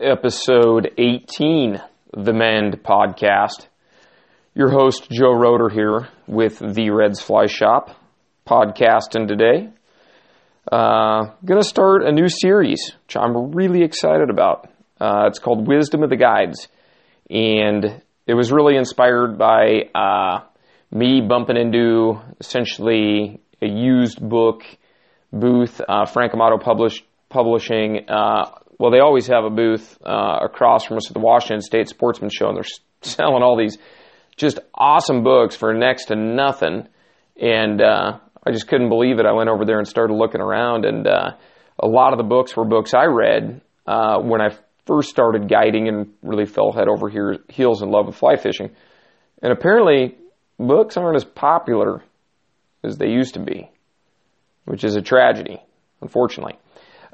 episode 18 the Mend podcast. Your host, Joe Rotter, here with the Reds Fly Shop podcasting today. Uh, gonna start a new series, which I'm really excited about. Uh, it's called Wisdom of the Guides, and it was really inspired by uh, me bumping into essentially a used book booth. Uh, Frank Amato publishing. Uh, well, they always have a booth uh, across from us at the Washington State Sportsman Show, and they're selling all these just awesome books for next to nothing. And uh, I just couldn't believe it. I went over there and started looking around, and uh, a lot of the books were books I read uh, when I first started guiding and really fell head over here, heels in love with fly fishing. And apparently, books aren't as popular as they used to be, which is a tragedy, unfortunately.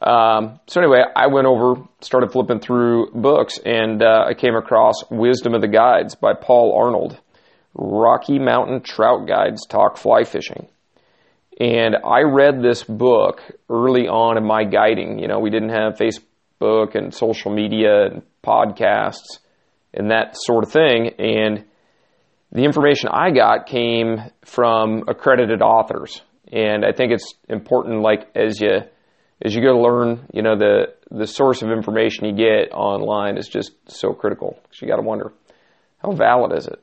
Um, so anyway, I went over, started flipping through books, and uh, I came across Wisdom of the Guides by Paul Arnold. Rocky Mountain Trout Guides Talk Fly Fishing. And I read this book early on in my guiding. You know, we didn't have Facebook and social media and podcasts and that sort of thing. And the information I got came from accredited authors. And I think it's important, like, as you as you go to learn, you know, the the source of information you get online is just so critical. Because you got to wonder, how valid is it?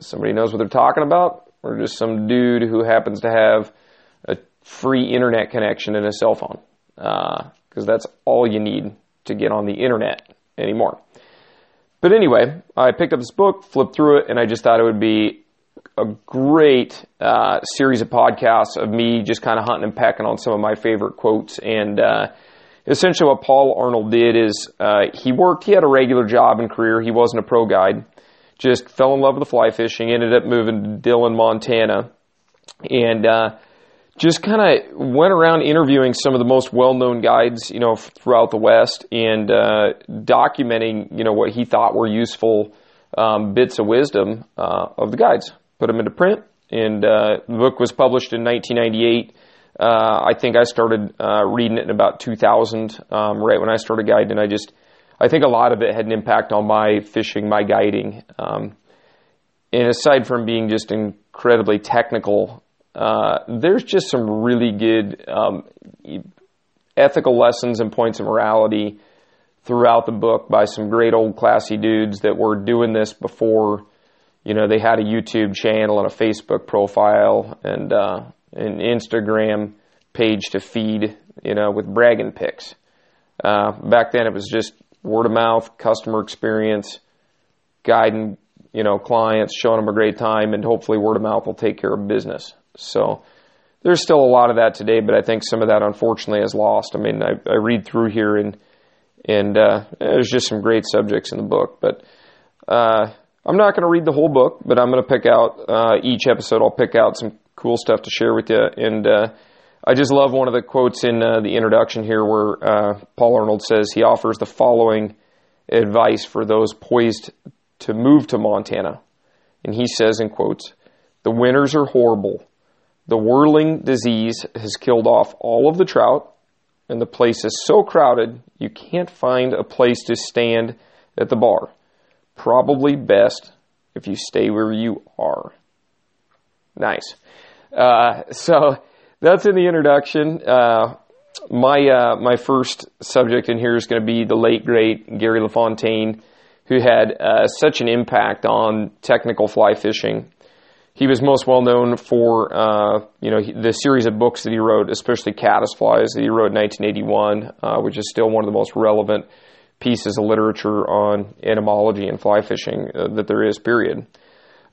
Somebody knows what they're talking about, or just some dude who happens to have a free internet connection and a cell phone? Because uh, that's all you need to get on the internet anymore. But anyway, I picked up this book, flipped through it, and I just thought it would be a great uh, series of podcasts of me just kind of hunting and pecking on some of my favorite quotes. And uh, essentially, what Paul Arnold did is uh, he worked, he had a regular job and career. He wasn't a pro guide, just fell in love with the fly fishing, ended up moving to Dillon, Montana, and uh, just kind of went around interviewing some of the most well-known guides, you know, throughout the West, and uh, documenting, you know, what he thought were useful um, bits of wisdom uh, of the guides put them into print. And uh, the book was published in 1998. Uh, I think I started uh, reading it in about 2000, um, right when I started guiding. And I just, I think a lot of it had an impact on my fishing, my guiding. Um, and aside from being just incredibly technical, uh, there's just some really good um, ethical lessons and points of morality throughout the book by some great old classy dudes that were doing this before you know, they had a YouTube channel and a Facebook profile and uh, an Instagram page to feed, you know, with bragging pics. Uh, back then, it was just word of mouth, customer experience, guiding, you know, clients, showing them a great time, and hopefully word of mouth will take care of business. So there's still a lot of that today, but I think some of that unfortunately is lost. I mean, I, I read through here and and uh, there's just some great subjects in the book, but uh, I'm not going to read the whole book, but I'm going to pick out uh, each episode. I'll pick out some cool stuff to share with you. And uh, I just love one of the quotes in uh, the introduction here where uh, Paul Arnold says he offers the following advice for those poised to move to Montana. And he says, in quotes, the winters are horrible. The whirling disease has killed off all of the trout, and the place is so crowded you can't find a place to stand at the bar probably best if you stay where you are. Nice. Uh, so that's in the introduction. Uh, my uh, my first subject in here is going to be the late great Gary LaFontaine, who had uh, such an impact on technical fly fishing. He was most well known for uh, you know the series of books that he wrote, especially Caddis Flies that he wrote in 1981, uh, which is still one of the most relevant pieces of literature on entomology and fly fishing uh, that there is, period.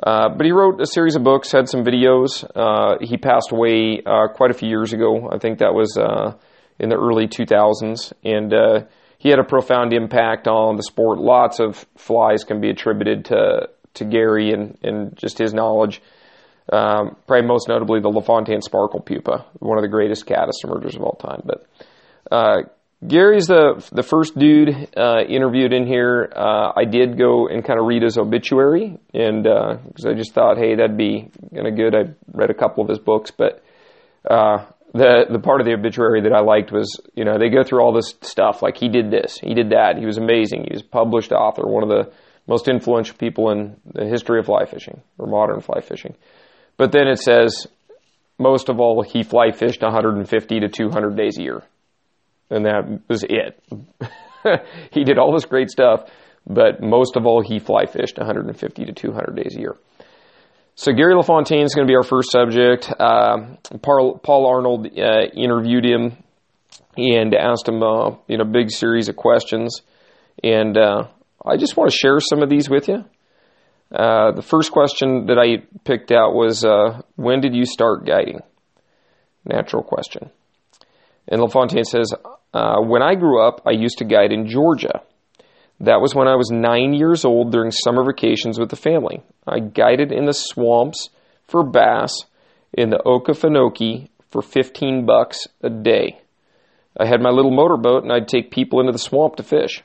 Uh, but he wrote a series of books, had some videos. Uh, he passed away uh, quite a few years ago. I think that was uh, in the early 2000s. And uh, he had a profound impact on the sport. Lots of flies can be attributed to, to Gary and, and just his knowledge. Um, probably most notably the LaFontaine sparkle pupa, one of the greatest caddis emergers of all time. But Gary's the the first dude uh, interviewed in here. Uh, I did go and kind of read his obituary, and because uh, I just thought, hey, that'd be kind of good. I read a couple of his books, but uh, the the part of the obituary that I liked was, you know, they go through all this stuff like he did this, he did that, he was amazing, he was a published author, one of the most influential people in the history of fly fishing or modern fly fishing. But then it says, most of all, he fly fished 150 to 200 days a year, and that was it. he did all this great stuff, but most of all, he fly fished 150 to 200 days a year. So Gary LaFontaine is going to be our first subject. Uh, Paul, Paul, Arnold uh, interviewed him and asked him, uh, you know, big series of questions, and uh, I just want to share some of these with you. Uh, the first question that I picked out was, uh, when did you start guiding? Natural question. And LaFontaine says, when I grew up, I used to guide in Georgia. That was when I was nine years old during summer vacations with the family. I guided in the swamps for bass in the Okefenokee for 15 bucks a day. I had my little motorboat and I'd take people into the swamp to fish.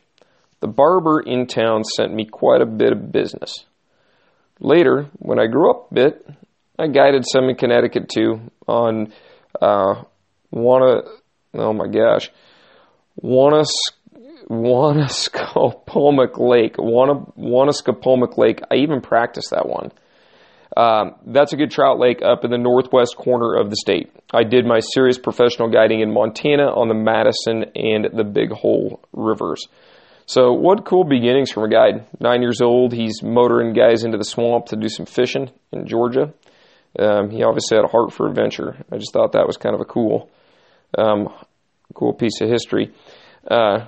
The barber in town sent me quite a bit of business. Later, when I grew up a bit, I guided some in Connecticut too on uh, Wanna, oh my gosh, Wanna Wononscopomuc Lake. Wononscopomuc Lake. I even practiced that one. Um, that's a good trout lake up in the northwest corner of the state. I did my serious professional guiding in Montana on the Madison and the Big Hole rivers. So, what cool beginnings from a guide. Nine years old, he's motoring guys into the swamp to do some fishing in Georgia. Um, he obviously had a heart for adventure. I just thought that was kind of a cool, um, cool piece of history. Uh,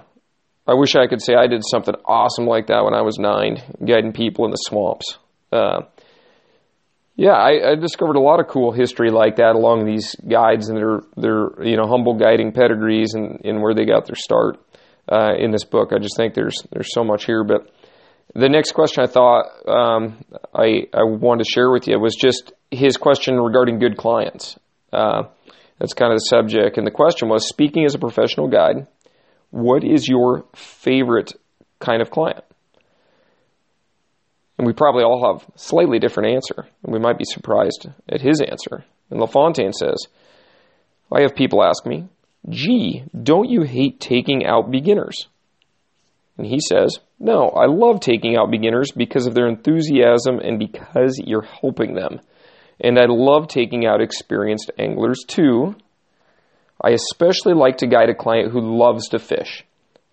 I wish I could say I did something awesome like that when I was nine, guiding people in the swamps. Uh, yeah, I, I, discovered a lot of cool history like that along these guides and their their you know humble guiding pedigrees and, and where they got their start uh, in this book. I just think there's there's so much here. But the next question I thought um, I I wanted to share with you was just his question regarding good clients. Uh, that's kind of the subject, and the question was: speaking as a professional guide what is your favorite kind of client? And we probably all have slightly different answer, and we might be surprised at his answer. And LaFontaine says, I have people ask me, gee, don't you hate taking out beginners? And he says, no, I love taking out beginners because of their enthusiasm and because you're helping them. And I love taking out experienced anglers too I especially like to guide a client who loves to fish,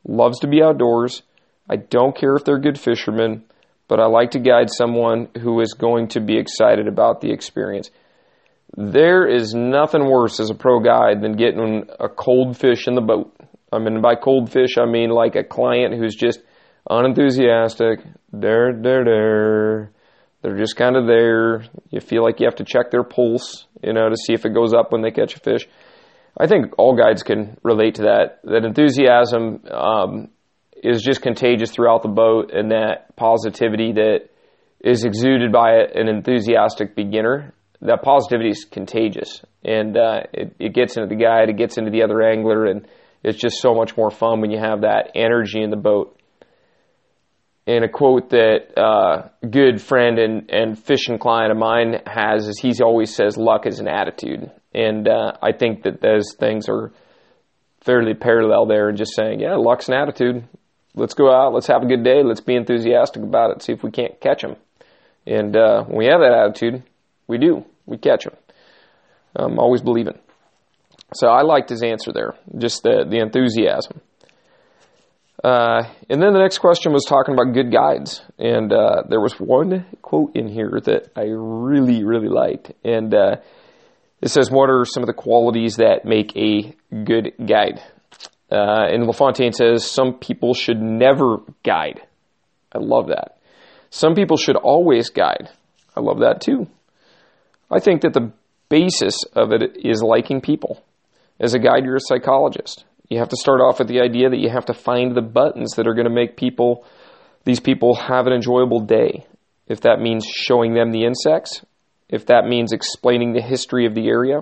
loves to be outdoors. I don't care if they're good fishermen, but I like to guide someone who is going to be excited about the experience. There is nothing worse as a pro guide than getting a cold fish in the boat. I mean, by cold fish, I mean like a client who's just unenthusiastic. There, there, there. They're just kind of there. You feel like you have to check their pulse, you know, to see if it goes up when they catch a fish. I think all guides can relate to that. That enthusiasm um, is just contagious throughout the boat, and that positivity that is exuded by an enthusiastic beginner, that positivity is contagious, and uh, it, it gets into the guide, it gets into the other angler, and it's just so much more fun when you have that energy in the boat. And a quote that uh, a good friend and, and fishing client of mine has is he always says, luck is an attitude. And uh, I think that those things are fairly parallel there and just saying, yeah, luck's an attitude. Let's go out. Let's have a good day. Let's be enthusiastic about it. See if we can't catch them. And uh, when we have that attitude, we do. We catch them. I'm always believing. So I liked his answer there, just the, the enthusiasm. Uh, and then the next question was talking about good guides. And uh, there was one quote in here that I really, really liked. And uh, it says, What are some of the qualities that make a good guide? Uh, and LaFontaine says, Some people should never guide. I love that. Some people should always guide. I love that too. I think that the basis of it is liking people. As a guide, you're a psychologist. You have to start off with the idea that you have to find the buttons that are going to make people, these people, have an enjoyable day. If that means showing them the insects, if that means explaining the history of the area,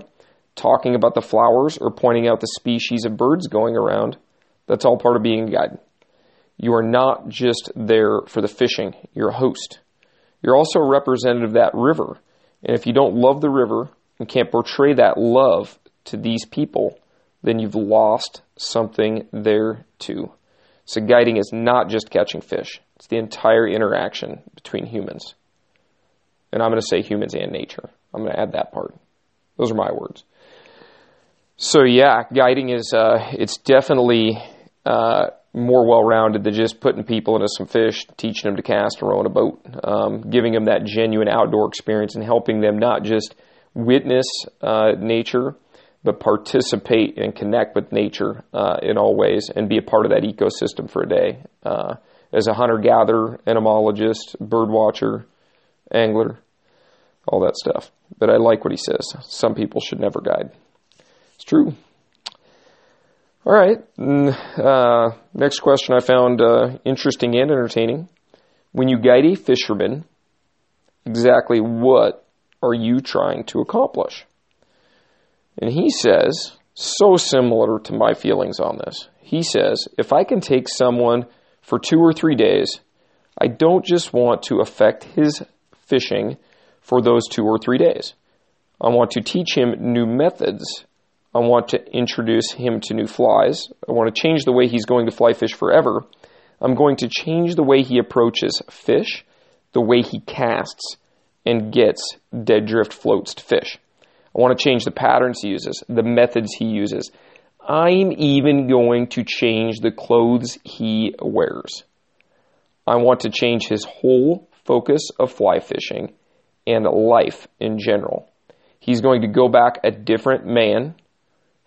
talking about the flowers, or pointing out the species of birds going around, that's all part of being a guide. You are not just there for the fishing, you're a host. You're also a representative of that river. And if you don't love the river and can't portray that love to these people, then you've lost something there too. So guiding is not just catching fish. It's the entire interaction between humans. And I'm going to say humans and nature. I'm going to add that part. Those are my words. So yeah, guiding is uh, it's definitely uh, more well-rounded than just putting people into some fish, teaching them to cast or rowing a boat, um, giving them that genuine outdoor experience and helping them not just witness uh, nature, but participate and connect with nature uh, in all ways and be a part of that ecosystem for a day. Uh, as a hunter-gatherer, entomologist, bird watcher, angler, all that stuff. But I like what he says. Some people should never guide. It's true. All right. Uh, next question I found uh, interesting and entertaining. When you guide a fisherman, exactly what are you trying to accomplish? And he says, so similar to my feelings on this. He says, if I can take someone for two or three days, I don't just want to affect his fishing for those two or three days. I want to teach him new methods. I want to introduce him to new flies. I want to change the way he's going to fly fish forever. I'm going to change the way he approaches fish, the way he casts and gets dead drift floats to fish. I want to change the patterns he uses, the methods he uses. I'm even going to change the clothes he wears. I want to change his whole focus of fly fishing and life in general. He's going to go back a different man.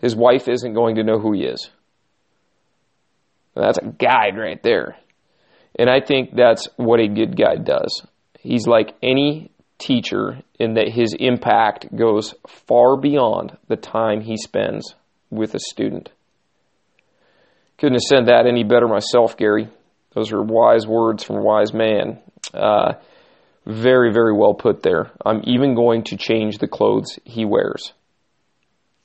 His wife isn't going to know who he is. That's a guide right there. And I think that's what a good guide does. He's like any teacher in that his impact goes far beyond the time he spends with a student. Couldn't have said that any better myself, Gary. Those are wise words from a wise man. Uh, very, very well put there. I'm even going to change the clothes he wears.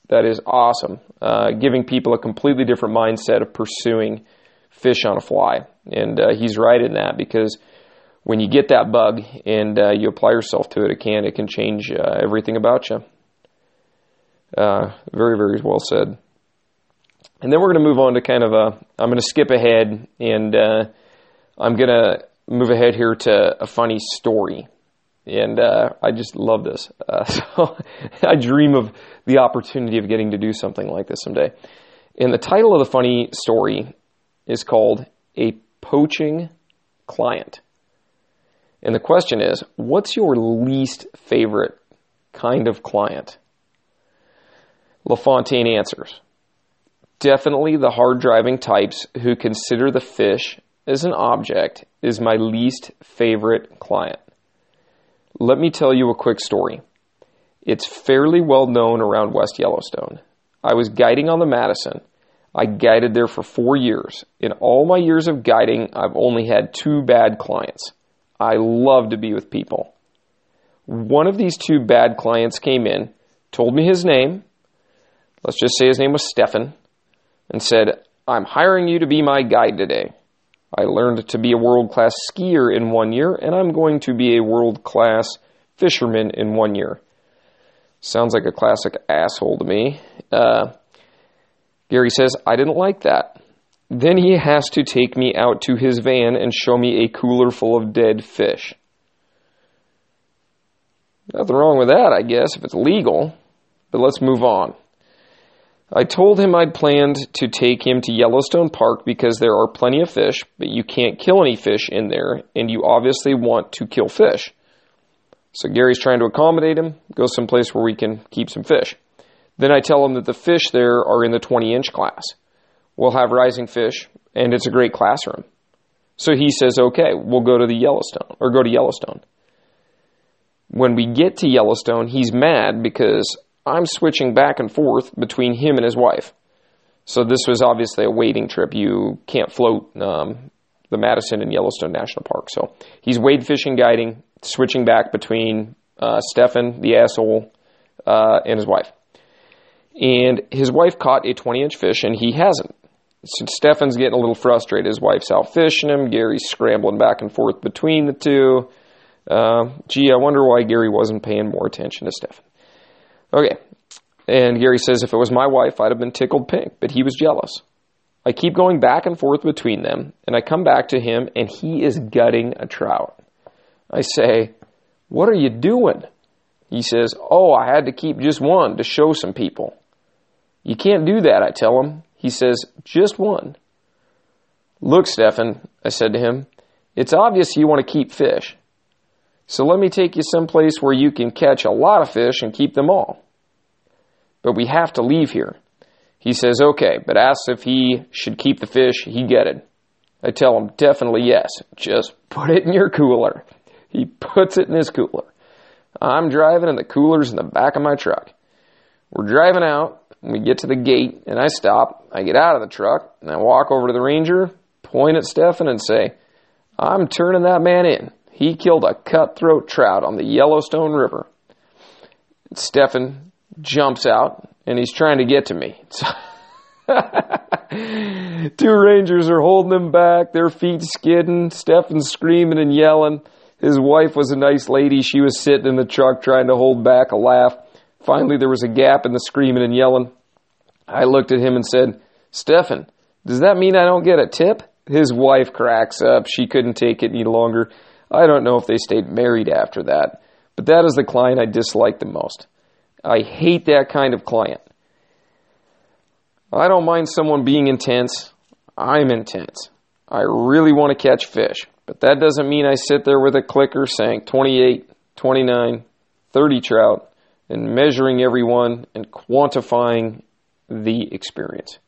That is awesome. Uh, giving people a completely different mindset of pursuing fish on a fly. And uh, he's right in that because when you get that bug and uh, you apply yourself to it, it can it can change uh, everything about you. Uh, very, very well said. And then we're going to move on to kind of a. I'm going to skip ahead and uh, I'm going to move ahead here to a funny story. And uh, I just love this. Uh, so I dream of the opportunity of getting to do something like this someday. And the title of the funny story is called A Poaching Client. And the question is what's your least favorite kind of client? LaFontaine answers Definitely the hard driving types who consider the fish as an object is my least favorite client. Let me tell you a quick story. It's fairly well known around West Yellowstone. I was guiding on the Madison. I guided there for four years. In all my years of guiding, I've only had two bad clients. I love to be with people. One of these two bad clients came in, told me his name. Let's just say his name was Stefan, and said, I'm hiring you to be my guide today. I learned to be a world class skier in one year, and I'm going to be a world class fisherman in one year. Sounds like a classic asshole to me. Uh, Gary says, I didn't like that. Then he has to take me out to his van and show me a cooler full of dead fish. Nothing wrong with that, I guess, if it's legal. But let's move on. I told him I'd planned to take him to Yellowstone Park because there are plenty of fish, but you can't kill any fish in there, and you obviously want to kill fish. So Gary's trying to accommodate him, go someplace where we can keep some fish. Then I tell him that the fish there are in the 20 inch class. We'll have rising fish, and it's a great classroom. So he says, okay, we'll go to the Yellowstone, or go to Yellowstone. When we get to Yellowstone, he's mad because I'm switching back and forth between him and his wife. So this was obviously a waiting trip. You can't float um, the Madison and Yellowstone National Park. So he's wade fishing, guiding, switching back between uh, Stefan, the asshole, uh, and his wife. And his wife caught a 20 inch fish, and he hasn't. Stefan's getting a little frustrated. His wife's out fishing him. Gary's scrambling back and forth between the two. Uh, gee, I wonder why Gary wasn't paying more attention to Stefan. Okay, And Gary says, if it was my wife, I'd have been tickled pink, but he was jealous. I keep going back and forth between them, and I come back to him, and he is gutting a trout. I say, What are you doing? He says, Oh, I had to keep just one to show some people. You can't do that, I tell him. He says, Just one. Look, Stefan, I said to him, it's obvious you want to keep fish. So let me take you someplace where you can catch a lot of fish and keep them all. But we have to leave here. He says, okay, but asks if he should keep the fish he getted. I tell him, definitely yes. Just put it in your cooler. He puts it in his cooler. I'm driving and the cooler's in the back of my truck. We're driving out. and We get to the gate and I stop. I get out of the truck and I walk over to the ranger, point at Stefan and say, I'm turning that man in. He killed a cutthroat trout on the Yellowstone River. Stefan jumps out and he's trying to get to me. Two rangers are holding him back, their feet skidding, Stefan's screaming and yelling. His wife was a nice lady. She was sitting in the truck trying to hold back a laugh. Finally, there was a gap in the screaming and yelling. I looked at him and said, Stefan, does that mean I don't get a tip? His wife cracks up. She couldn't take it any longer. I don't know if they stayed married after that, but that is the client I dislike the most. I hate that kind of client. I don't mind someone being intense. I'm intense. I really want to catch fish, but that doesn't mean I sit there with a clicker saying 28, 29, 30 trout and measuring everyone and quantifying the experience.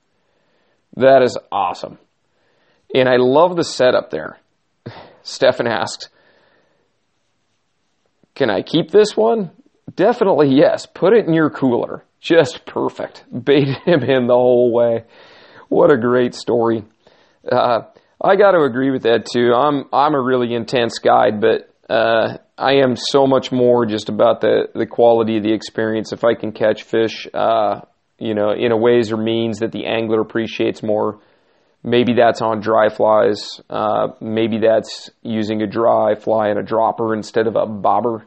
That is awesome. And I love the setup there. Stefan asks, Can I keep this one? Definitely yes. Put it in your cooler. Just perfect. Baited him in the whole way. What a great story. Uh, I got to agree with that too. I'm I'm a really intense guy, but uh, I am so much more just about the the quality of the experience. If I can catch fish, uh, you know, in a ways or means that the angler appreciates more, Maybe that's on dry flies. Uh, maybe that's using a dry fly and a dropper instead of a bobber.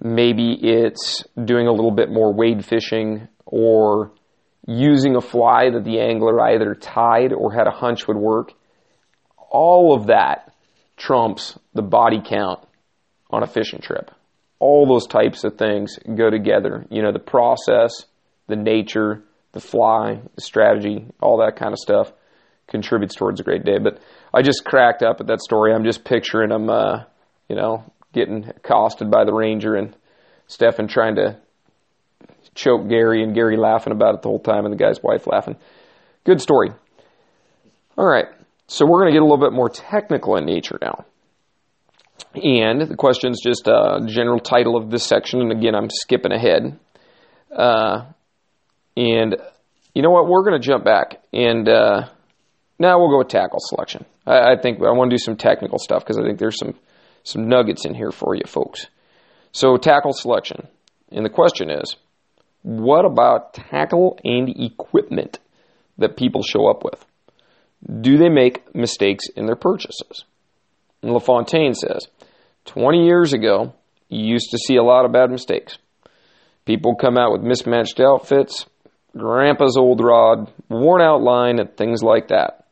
Maybe it's doing a little bit more wade fishing or using a fly that the angler either tied or had a hunch would work. All of that trumps the body count on a fishing trip. All those types of things go together. You know, the process, the nature, the fly, the strategy, all that kind of stuff contributes towards a great day. But I just cracked up at that story. I'm just picturing him, uh, you know, getting accosted by the ranger and Stefan trying to choke Gary and Gary laughing about it the whole time and the guy's wife laughing. Good story. All right. So we're going to get a little bit more technical in nature now. And the question is just a general title of this section. And again, I'm skipping ahead. Uh, and you know what? We're going to jump back and uh, now we'll go with tackle selection. I, I think I want to do some technical stuff because I think there's some some nuggets in here for you folks. So tackle selection, and the question is, what about tackle and equipment that people show up with? Do they make mistakes in their purchases? And LaFontaine says, 20 years ago, you used to see a lot of bad mistakes. People come out with mismatched outfits, grandpa's old rod, worn out line, and things like that.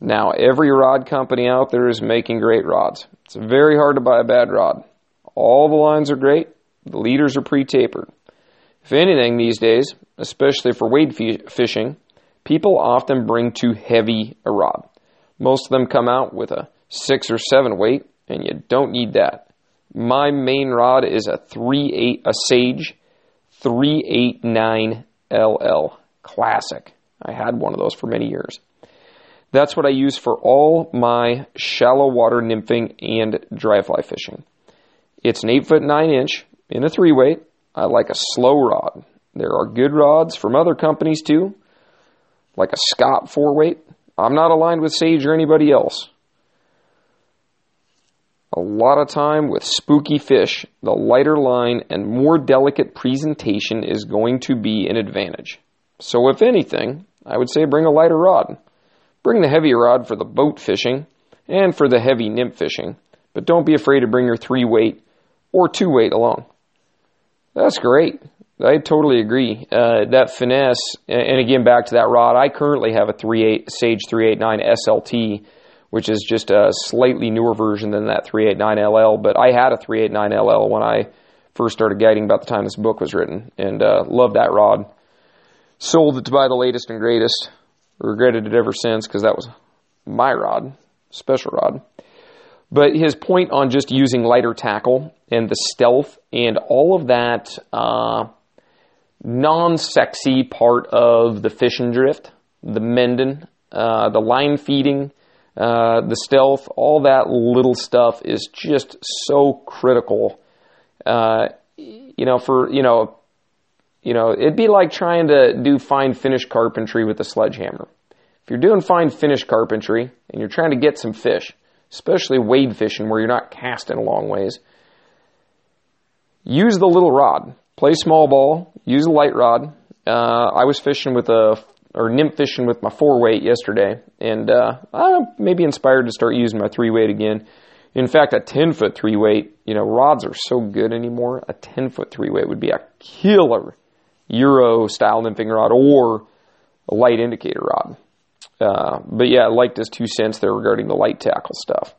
Now, every rod company out there is making great rods. It's very hard to buy a bad rod. All the lines are great. The leaders are pre-tapered. If anything these days, especially for wade fishing, people often bring too heavy a rod. Most of them come out with a 6 or 7 weight, and you don't need that. My main rod is a 3 8 a Sage 389 LL Classic. I had one of those for many years. That's what I use for all my shallow water nymphing and dry fly fishing. It's an 8 foot 9 inch in a 3 weight. I like a slow rod. There are good rods from other companies too, like a Scott 4 weight. I'm not aligned with Sage or anybody else. A lot of time with spooky fish, the lighter line and more delicate presentation is going to be an advantage. So, if anything, I would say bring a lighter rod. Bring the heavy rod for the boat fishing and for the heavy nymph fishing, but don't be afraid to bring your three weight or two weight along. That's great. I totally agree. Uh, that finesse, and again back to that rod. I currently have a 38 Sage 389 SLT, which is just a slightly newer version than that 389 LL. But I had a 389 LL when I first started guiding about the time this book was written, and uh, loved that rod. Sold it to buy the latest and greatest. Regretted it ever since because that was my rod, special rod. But his point on just using lighter tackle and the stealth and all of that uh, non sexy part of the fish and drift, the mending, uh, the line feeding, uh, the stealth, all that little stuff is just so critical. Uh, you know, for, you know, you know, it'd be like trying to do fine finish carpentry with a sledgehammer. If you're doing fine finish carpentry and you're trying to get some fish, especially wade fishing where you're not casting a long ways, use the little rod. Play small ball. Use a light rod. Uh, I was fishing with a or nymph fishing with my four weight yesterday, and uh, I'm maybe inspired to start using my three weight again. In fact, a 10 foot three weight, you know, rods are so good anymore. A 10 foot three weight would be a killer Euro style nymphing rod or a light indicator rod. Uh, but yeah, I liked his two cents there regarding the light tackle stuff.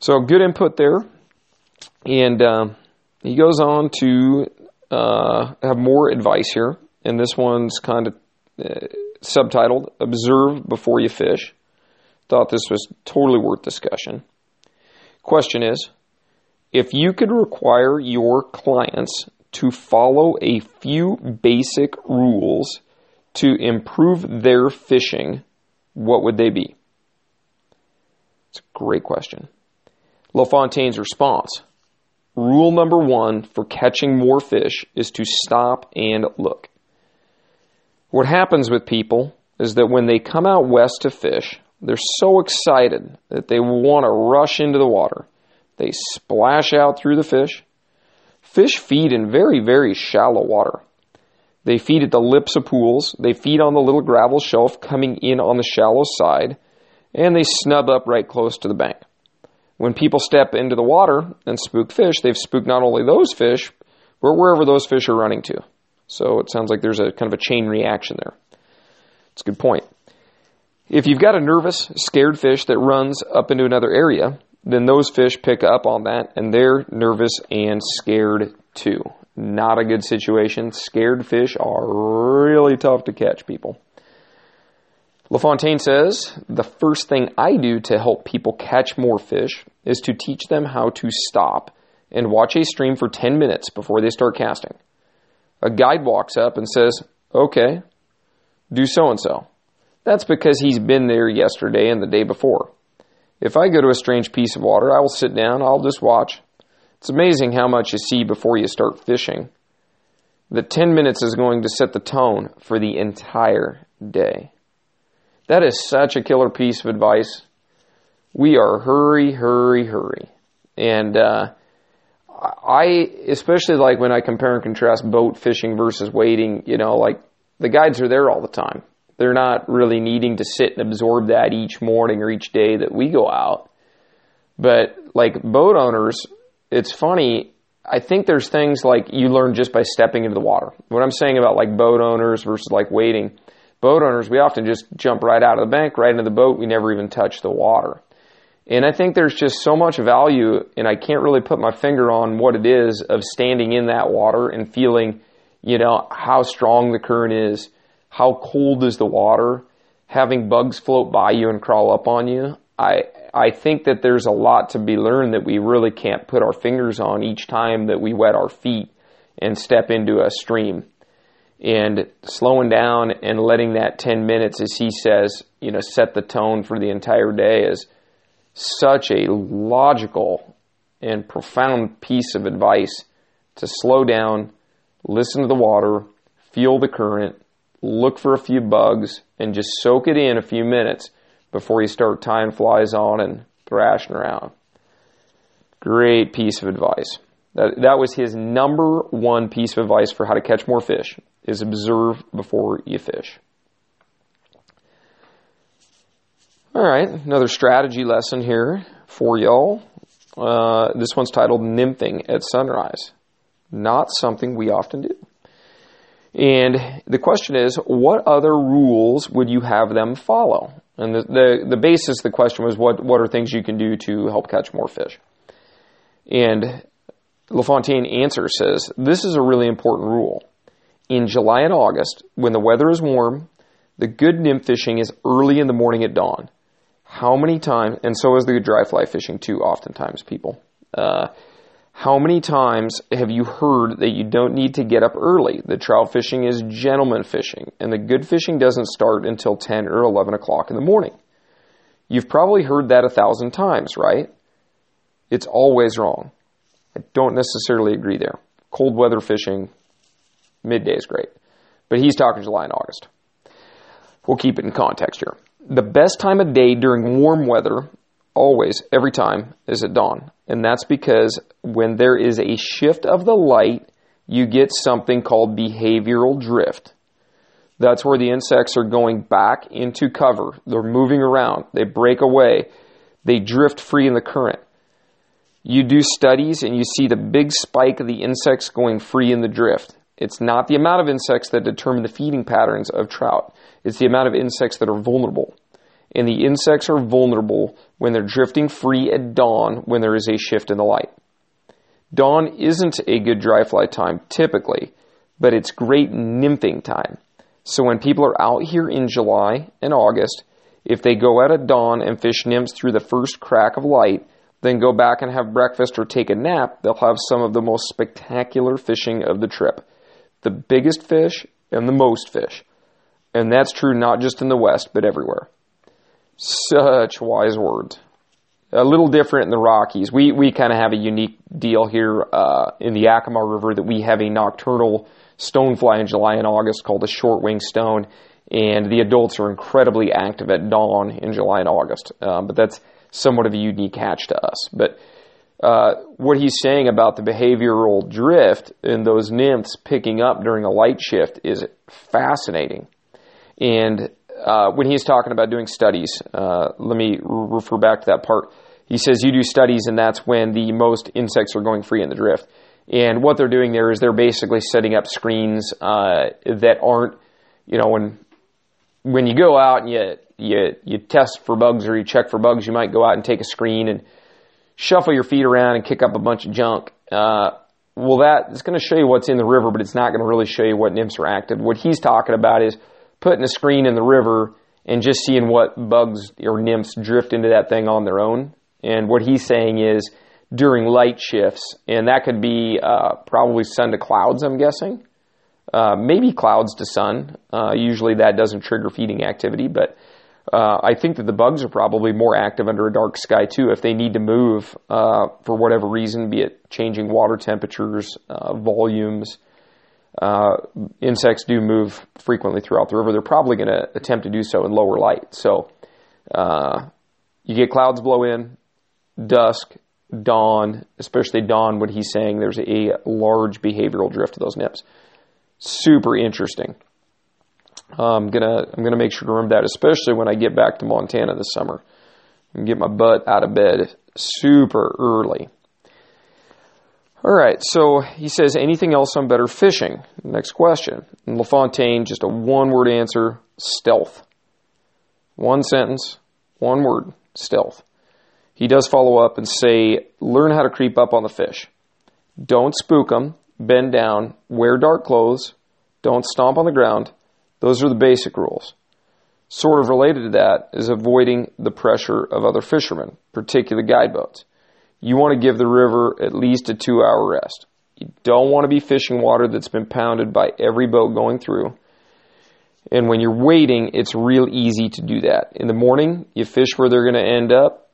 So good input there. And um, he goes on to uh, have more advice here. And this one's kind of uh, subtitled Observe Before You Fish. Thought this was totally worth discussion. Question is If you could require your clients to follow a few basic rules to improve their fishing, what would they be? It's a great question. LaFontaine's response Rule number one for catching more fish is to stop and look. What happens with people is that when they come out west to fish, they're so excited that they want to rush into the water. They splash out through the fish. Fish feed in very, very shallow water. They feed at the lips of pools. They feed on the little gravel shelf coming in on the shallow side, and they snub up right close to the bank. When people step into the water and spook fish, they've spooked not only those fish, but wherever those fish are running to. So it sounds like there's a kind of a chain reaction there. It's a good point. If you've got a nervous, scared fish that runs up into another area, then those fish pick up on that and they're nervous and scared too. Not a good situation. Scared fish are really tough to catch, people. LaFontaine says the first thing I do to help people catch more fish is to teach them how to stop and watch a stream for 10 minutes before they start casting. A guide walks up and says, Okay, do so and so. That's because he's been there yesterday and the day before. If I go to a strange piece of water, I will sit down, I'll just watch, it's amazing how much you see before you start fishing. The 10 minutes is going to set the tone for the entire day. That is such a killer piece of advice. We are hurry, hurry, hurry. And uh, I, especially like when I compare and contrast boat fishing versus wading, you know, like the guides are there all the time. They're not really needing to sit and absorb that each morning or each day that we go out. But like boat owners, it's funny. I think there's things like you learn just by stepping into the water. What I'm saying about like boat owners versus like wading, boat owners, we often just jump right out of the bank, right into the boat. We never even touch the water. And I think there's just so much value, and I can't really put my finger on what it is of standing in that water and feeling, you know, how strong the current is, how cold is the water, having bugs float by you and crawl up on you. I I think that there's a lot to be learned that we really can't put our fingers on each time that we wet our feet and step into a stream. And slowing down and letting that 10 minutes, as he says, you know, set the tone for the entire day is such a logical and profound piece of advice to slow down, listen to the water, feel the current, look for a few bugs, and just soak it in a few minutes before you start tying flies on and thrashing around. Great piece of advice. That, that was his number one piece of advice for how to catch more fish is observe before you fish. All right, another strategy lesson here for y'all. Uh, this one's titled Nymphing at Sunrise. Not something we often do. And the question is, what other rules would you have them follow? And the, the, the basis of the question was, what, what are things you can do to help catch more fish? And LaFontaine answer says, this is a really important rule. In July and August, when the weather is warm, the good nymph fishing is early in the morning at dawn. How many times, and so is the dry fly fishing too, oftentimes, people. Uh, how many times have you heard that you don't need to get up early? The trout fishing is gentleman fishing, and the good fishing doesn't start until 10 or 11 o'clock in the morning. You've probably heard that a thousand times, right? It's always wrong. I don't necessarily agree there. Cold weather fishing, midday is great. But he's talking July and August. We'll keep it in context here. The best time of day during warm weather, always, every time, is at dawn. And that's because when there is a shift of the light, you get something called behavioral drift. That's where the insects are going back into cover. They're moving around. They break away. They drift free in the current. You do studies and you see the big spike of the insects going free in the drift. It's not the amount of insects that determine the feeding patterns of trout. It's the amount of insects that are vulnerable. And the insects are vulnerable when they're drifting free at dawn when there is a shift in the light. Dawn isn't a good dry fly time typically, but it's great nymphing time. So when people are out here in July and August, if they go out at dawn and fish nymphs through the first crack of light, then go back and have breakfast or take a nap, they'll have some of the most spectacular fishing of the trip. The biggest fish and the most fish. And that's true not just in the West, but everywhere. Such wise words. A little different in the Rockies. We, we kind of have a unique deal here uh, in the Yakima River that we have a nocturnal stonefly in July and August called the short wing stone, and the adults are incredibly active at dawn in July and August. Um, but that's somewhat of a unique catch to us. But uh, what he's saying about the behavioral drift and those nymphs picking up during a light shift is fascinating. And uh, when he's talking about doing studies, uh, let me refer back to that part. He says you do studies, and that's when the most insects are going free in the drift. And what they're doing there is they're basically setting up screens uh, that aren't, you know, when when you go out and you you you test for bugs or you check for bugs, you might go out and take a screen and shuffle your feet around and kick up a bunch of junk. Uh, well, that is going to show you what's in the river, but it's not going to really show you what nymphs are active. What he's talking about is putting a screen in the river and just seeing what bugs or nymphs drift into that thing on their own. And what he's saying is during light shifts, and that could be uh, probably sun to clouds, I'm guessing. Uh, maybe clouds to sun. Uh, usually that doesn't trigger feeding activity, but uh, I think that the bugs are probably more active under a dark sky too if they need to move uh, for whatever reason, be it changing water temperatures, uh, volumes, uh, insects do move frequently throughout the river. They're probably going to attempt to do so in lower light. So uh, you get clouds blow in, dusk, dawn, especially dawn when he's saying there's a large behavioral drift to those nymphs. Super interesting. I'm gonna I'm gonna make sure to remember that, especially when I get back to Montana this summer and get my butt out of bed super early. All right, so he says, anything else on better fishing? Next question. And LaFontaine, just a one word answer stealth. One sentence, one word stealth. He does follow up and say, learn how to creep up on the fish. Don't spook them, bend down, wear dark clothes, don't stomp on the ground. Those are the basic rules. Sort of related to that is avoiding the pressure of other fishermen, particularly guide boats you want to give the river at least a two hour rest. You don't want to be fishing water that's been pounded by every boat going through. And when you're waiting, it's real easy to do that. In the morning, you fish where they're going to end up.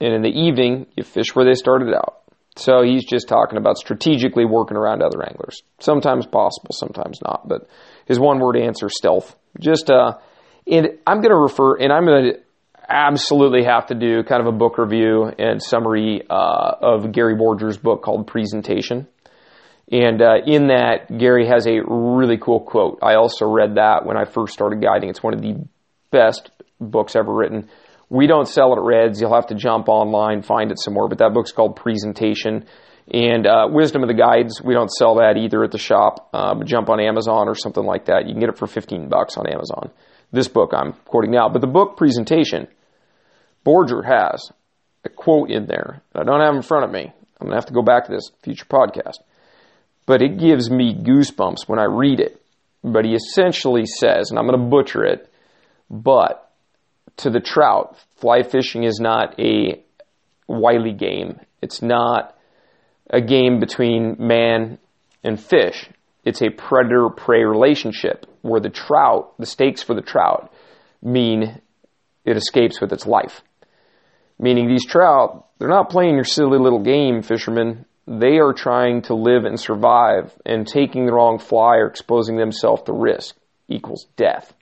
And in the evening, you fish where they started out. So he's just talking about strategically working around other anglers. Sometimes possible, sometimes not. But his one word answer, stealth. Just, uh, and I'm going to refer, and I'm going to absolutely have to do kind of a book review and summary uh, of Gary Borger's book called Presentation. And uh, in that, Gary has a really cool quote. I also read that when I first started guiding. It's one of the best books ever written. We don't sell it at Reds. You'll have to jump online, find it somewhere. But that book's called Presentation. And uh, Wisdom of the Guides, we don't sell that either at the shop. But jump on Amazon or something like that. You can get it for 15 bucks on Amazon. This book I'm quoting now. But the book presentation, Borger has a quote in there. That I don't have in front of me. I'm going to have to go back to this future podcast. But it gives me goosebumps when I read it. But he essentially says, and I'm going to butcher it, but to the trout, fly fishing is not a wily game. It's not a game between man and fish. It's a predator prey relationship where the trout, the stakes for the trout, mean it escapes with its life. Meaning these trout, they're not playing your silly little game, fishermen. They are trying to live and survive, and taking the wrong fly or exposing themselves to risk equals death.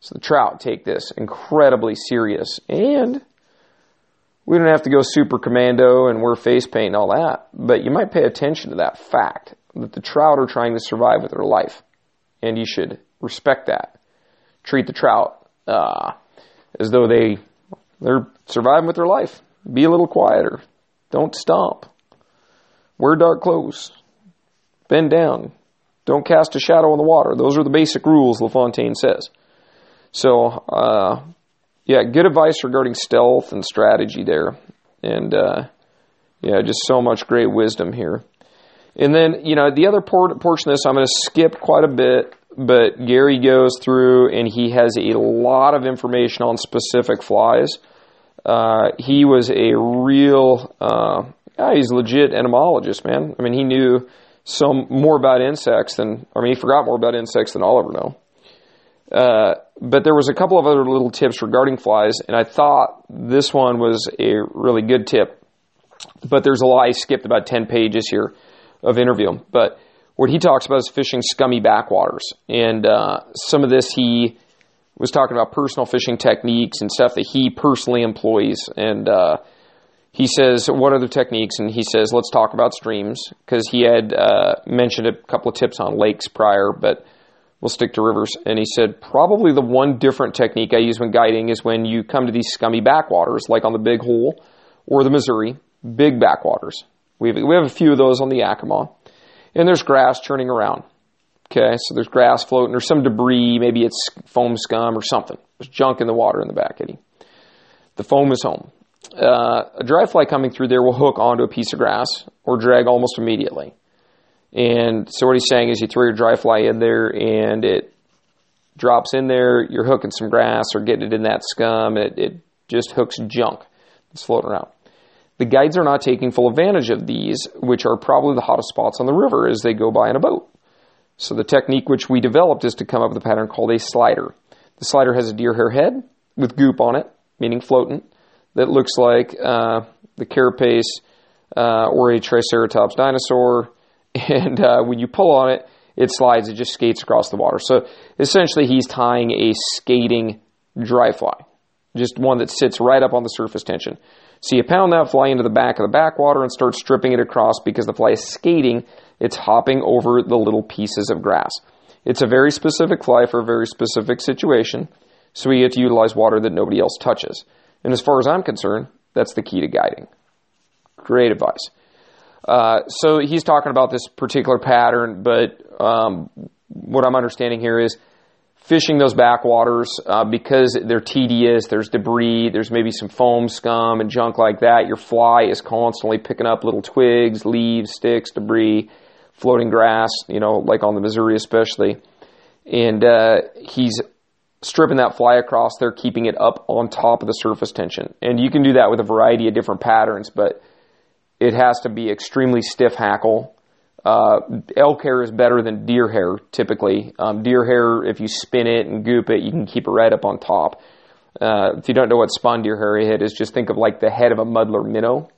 So the trout take this incredibly serious, and we don't have to go super commando and wear face paint and all that, but you might pay attention to that fact that the trout are trying to survive with their life, and you should respect that. Treat the trout uh, as though they they're surviving with their life. Be a little quieter. Don't stomp. Wear dark clothes. Bend down. Don't cast a shadow on the water. Those are the basic rules LaFontaine says. So, uh, yeah, good advice regarding stealth and strategy there. And, uh, yeah, just so much great wisdom here. And then, you know, the other por- portion of this, I'm going to skip quite a bit, but Gary goes through and he has a lot of information on specific flies. Uh, he was a real, uh, yeah, he's a legit entomologist, man. I mean, he knew some more about insects than, I mean, he forgot more about insects than I'll ever know. Uh, but there was a couple of other little tips regarding flies, and I thought this one was a really good tip. But there's a lot. I skipped about 10 pages here of interview. But what he talks about is fishing scummy backwaters. And uh, some of this he was talking about personal fishing techniques and stuff that he personally employs. And uh, he says, What other techniques? And he says, Let's talk about streams, because he had uh, mentioned a couple of tips on lakes prior, but we'll stick to rivers. And he said, Probably the one different technique I use when guiding is when you come to these scummy backwaters, like on the Big Hole or the Missouri, big backwaters. We have, we have a few of those on the Yakima. And there's grass churning around. Okay, so there's grass floating, there's some debris, maybe it's foam scum or something. There's junk in the water in the back eddy. The foam is home. Uh, a dry fly coming through there will hook onto a piece of grass or drag almost immediately. And so what he's saying is you throw your dry fly in there and it drops in there, you're hooking some grass or getting it in that scum, it, it just hooks junk that's floating around. The guides are not taking full advantage of these, which are probably the hottest spots on the river as they go by in a boat. So the technique which we developed is to come up with a pattern called a slider. The slider has a deer hair head with goop on it, meaning floating, that looks like uh, the carapace uh, or a Triceratops dinosaur. And uh, when you pull on it, it slides, it just skates across the water. So essentially, he's tying a skating dry fly, just one that sits right up on the surface tension. So you pound that fly into the back of the backwater and start stripping it across because the fly is skating, it's hopping over the little pieces of grass. It's a very specific fly for a very specific situation, so we get to utilize water that nobody else touches. And as far as I'm concerned, that's the key to guiding. Great advice. Uh, so he's talking about this particular pattern, but um, what I'm understanding here is fishing those backwaters uh, because they're tedious. There's debris. There's maybe some foam, scum, and junk like that. Your fly is constantly picking up little twigs, leaves, sticks, debris, floating grass. You know, like on the Missouri especially. And uh, he's stripping that fly across there, keeping it up on top of the surface tension. And you can do that with a variety of different patterns, but it has to be extremely stiff hackle uh, elk hair is better than deer hair typically. Um, deer hair, if you spin it and goop it, you can keep it right up on top. Uh, if you don't know what spun deer hair head is, just think of like the head of a muddler minnow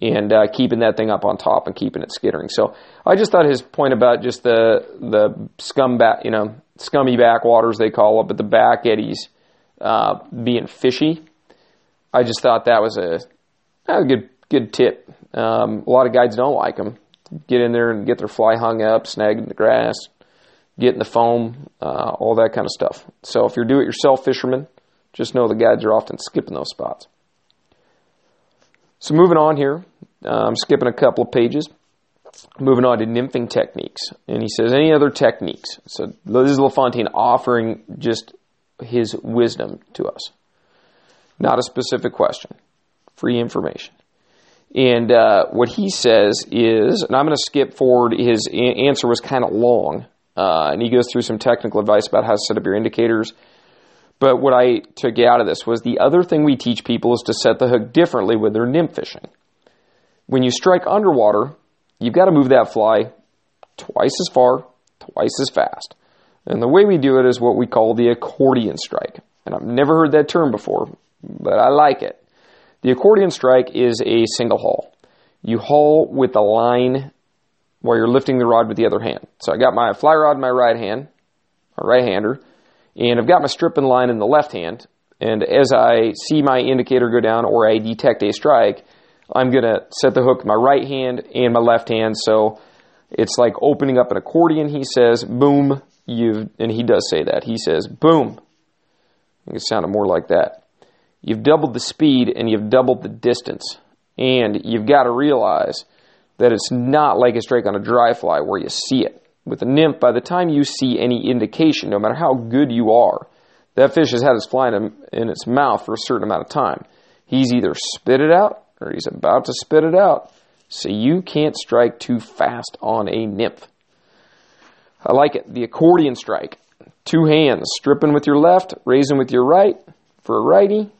and uh, keeping that thing up on top and keeping it skittering. So I just thought his point about just the the scum back, you know, scummy backwaters they call it, but the back eddies uh, being fishy. I just thought that was a, a good good tip. Um, a lot of guides don't like them get in there and get their fly hung up, snagging the grass, get in the foam, uh, all that kind of stuff. So if you're do-it-yourself fisherman, just know the guides are often skipping those spots. So moving on here, uh, I'm skipping a couple of pages. Moving on to nymphing techniques. And he says, any other techniques? So this is LaFontaine offering just his wisdom to us. Not a specific question. Free information. And uh, what he says is, and I'm going to skip forward, his answer was kind of long. Uh, and he goes through some technical advice about how to set up your indicators. But what I took out of this was the other thing we teach people is to set the hook differently when they're nymph fishing. When you strike underwater, you've got to move that fly twice as far, twice as fast. And the way we do it is what we call the accordion strike. And I've never heard that term before, but I like it. The accordion strike is a single haul. You haul with the line while you're lifting the rod with the other hand. So I got my fly rod in my right hand, my right hander, and I've got my stripping line in the left hand. And as I see my indicator go down or I detect a strike, I'm going to set the hook with my right hand and my left hand. So it's like opening up an accordion. He says, boom, you've, and he does say that. He says, boom. It sounded more like that. You've doubled the speed and you've doubled the distance. And you've got to realize that it's not like a strike on a dry fly where you see it. With a nymph, by the time you see any indication, no matter how good you are, that fish has had his fly in its mouth for a certain amount of time. He's either spit it out or he's about to spit it out. So you can't strike too fast on a nymph. I like it. The accordion strike. Two hands, stripping with your left, raising with your right. For a righty,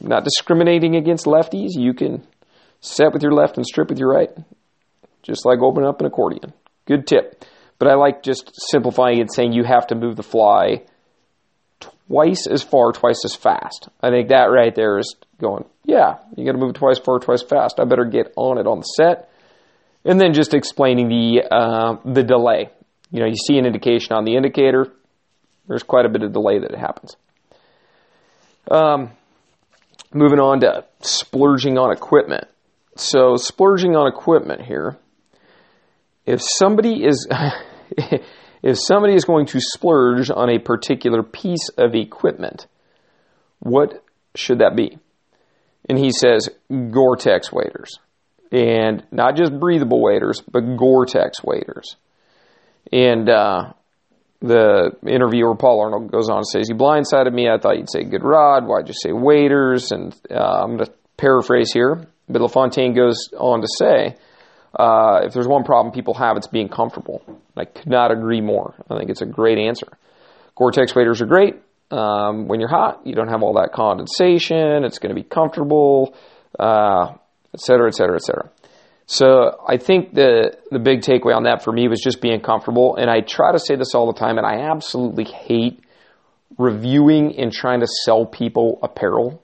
not discriminating against lefties, you can set with your left and strip with your right, just like opening up an accordion. Good tip. But I like just simplifying it, saying you have to move the fly twice as far, twice as fast. I think that right there is going, yeah, you got to move twice far, twice fast. I better get on it on the set. And then just explaining the uh, the delay. You know, you see an indication on the indicator. There's quite a bit of delay that it happens. Um, moving on to splurging on equipment. So splurging on equipment here. If somebody is if somebody is going to splurge on a particular piece of equipment, what should that be? And he says Gore-Tex waders. And not just breathable waders, but Gore-Tex waders. And uh, the interviewer, Paul Arnold, goes on and says, You blindsided me. I thought you'd say good rod. Why'd you say waders? And uh, I'm going to paraphrase here. But LaFontaine goes on to say, uh, if there's one problem people have, it's being comfortable. I could not agree more. I think it's a great answer. Gore-Tex waders are great. Um, when you're hot, you don't have all that condensation. It's going to be comfortable, uh, et cetera, et cetera, et cetera. So I think the the big takeaway on that for me was just being comfortable. And I try to say this all the time, and I absolutely hate reviewing and trying to sell people apparel,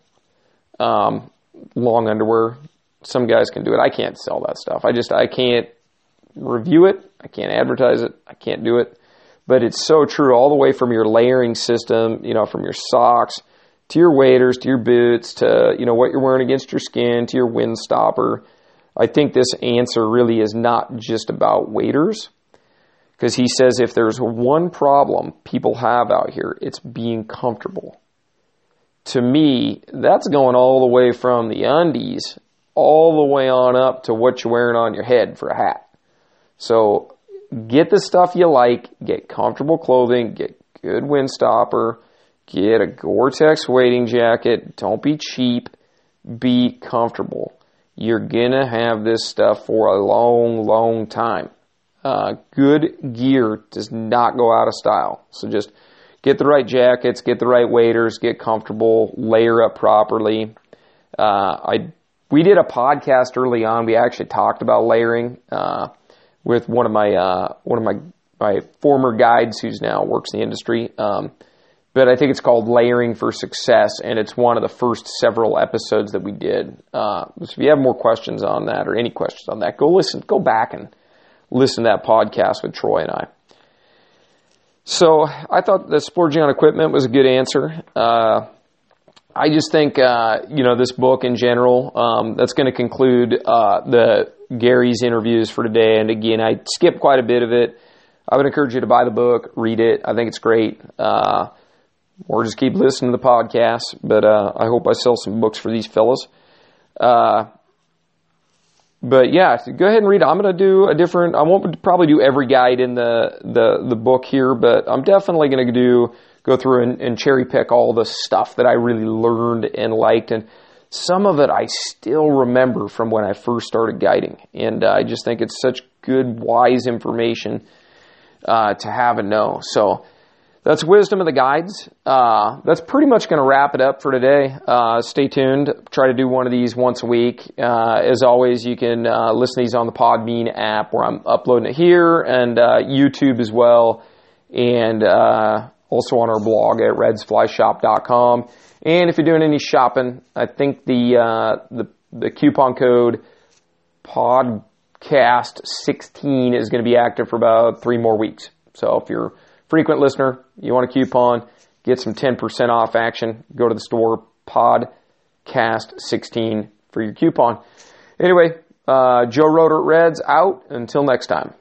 um, long underwear. Some guys can do it. I can't sell that stuff. I just I can't review it. I can't advertise it. I can't do it. But it's so true all the way from your layering system, you know, from your socks to your waders, to your boots, to, you know, what you're wearing against your skin, to your wind stopper. I think this answer really is not just about waders. Because he says if there's one problem people have out here, it's being comfortable. To me, that's going all the way from the undies all the way on up to what you're wearing on your head for a hat. So get the stuff you like, get comfortable clothing, get good wind stopper, get a Gore-Tex wading jacket. Don't be cheap, be comfortable. You're gonna have this stuff for a long, long time. Uh, good gear does not go out of style. So just get the right jackets, get the right waders, get comfortable, layer up properly. Uh, I we did a podcast early on. We actually talked about layering. Uh, with one of my uh, one of my my former guides who's now works in the industry. Um, but I think it's called Layering for Success, and it's one of the first several episodes that we did. Uh, so if you have more questions on that or any questions on that, go listen, go back and listen to that podcast with Troy and I. So I thought the splurging on equipment was a good answer. Uh, I just think uh, you know this book in general. Um, that's going to conclude uh, the Gary's interviews for today. And again, I skipped quite a bit of it. I would encourage you to buy the book, read it. I think it's great. Uh, or just keep listening to the podcast. But uh, I hope I sell some books for these fellas. Uh, but yeah, go ahead and read it. I'm going to do a different. I won't probably do every guide in the the the book here, but I'm definitely going to do go through and, and cherry pick all the stuff that I really learned and liked, and some of it I still remember from when I first started guiding, and uh, I just think it's such good, wise information uh, to have and know. So that's wisdom of the guides. Uh, that's pretty much going to wrap it up for today. Uh, stay tuned. Try to do one of these once a week. Uh, as always, you can uh, listen to these on the Podbean app where I'm uploading it here and uh, YouTube as well, and uh, also on our blog at redsflyshop.com. And if you're doing any shopping, I think the the, the coupon code podcast 16 is going to be active for about three more weeks. So if you're frequent listener, you want a coupon, get some 10% off action, go to the store, podcast16 for your coupon. Anyway, uh, Joe Rotter Reds out. Until next time.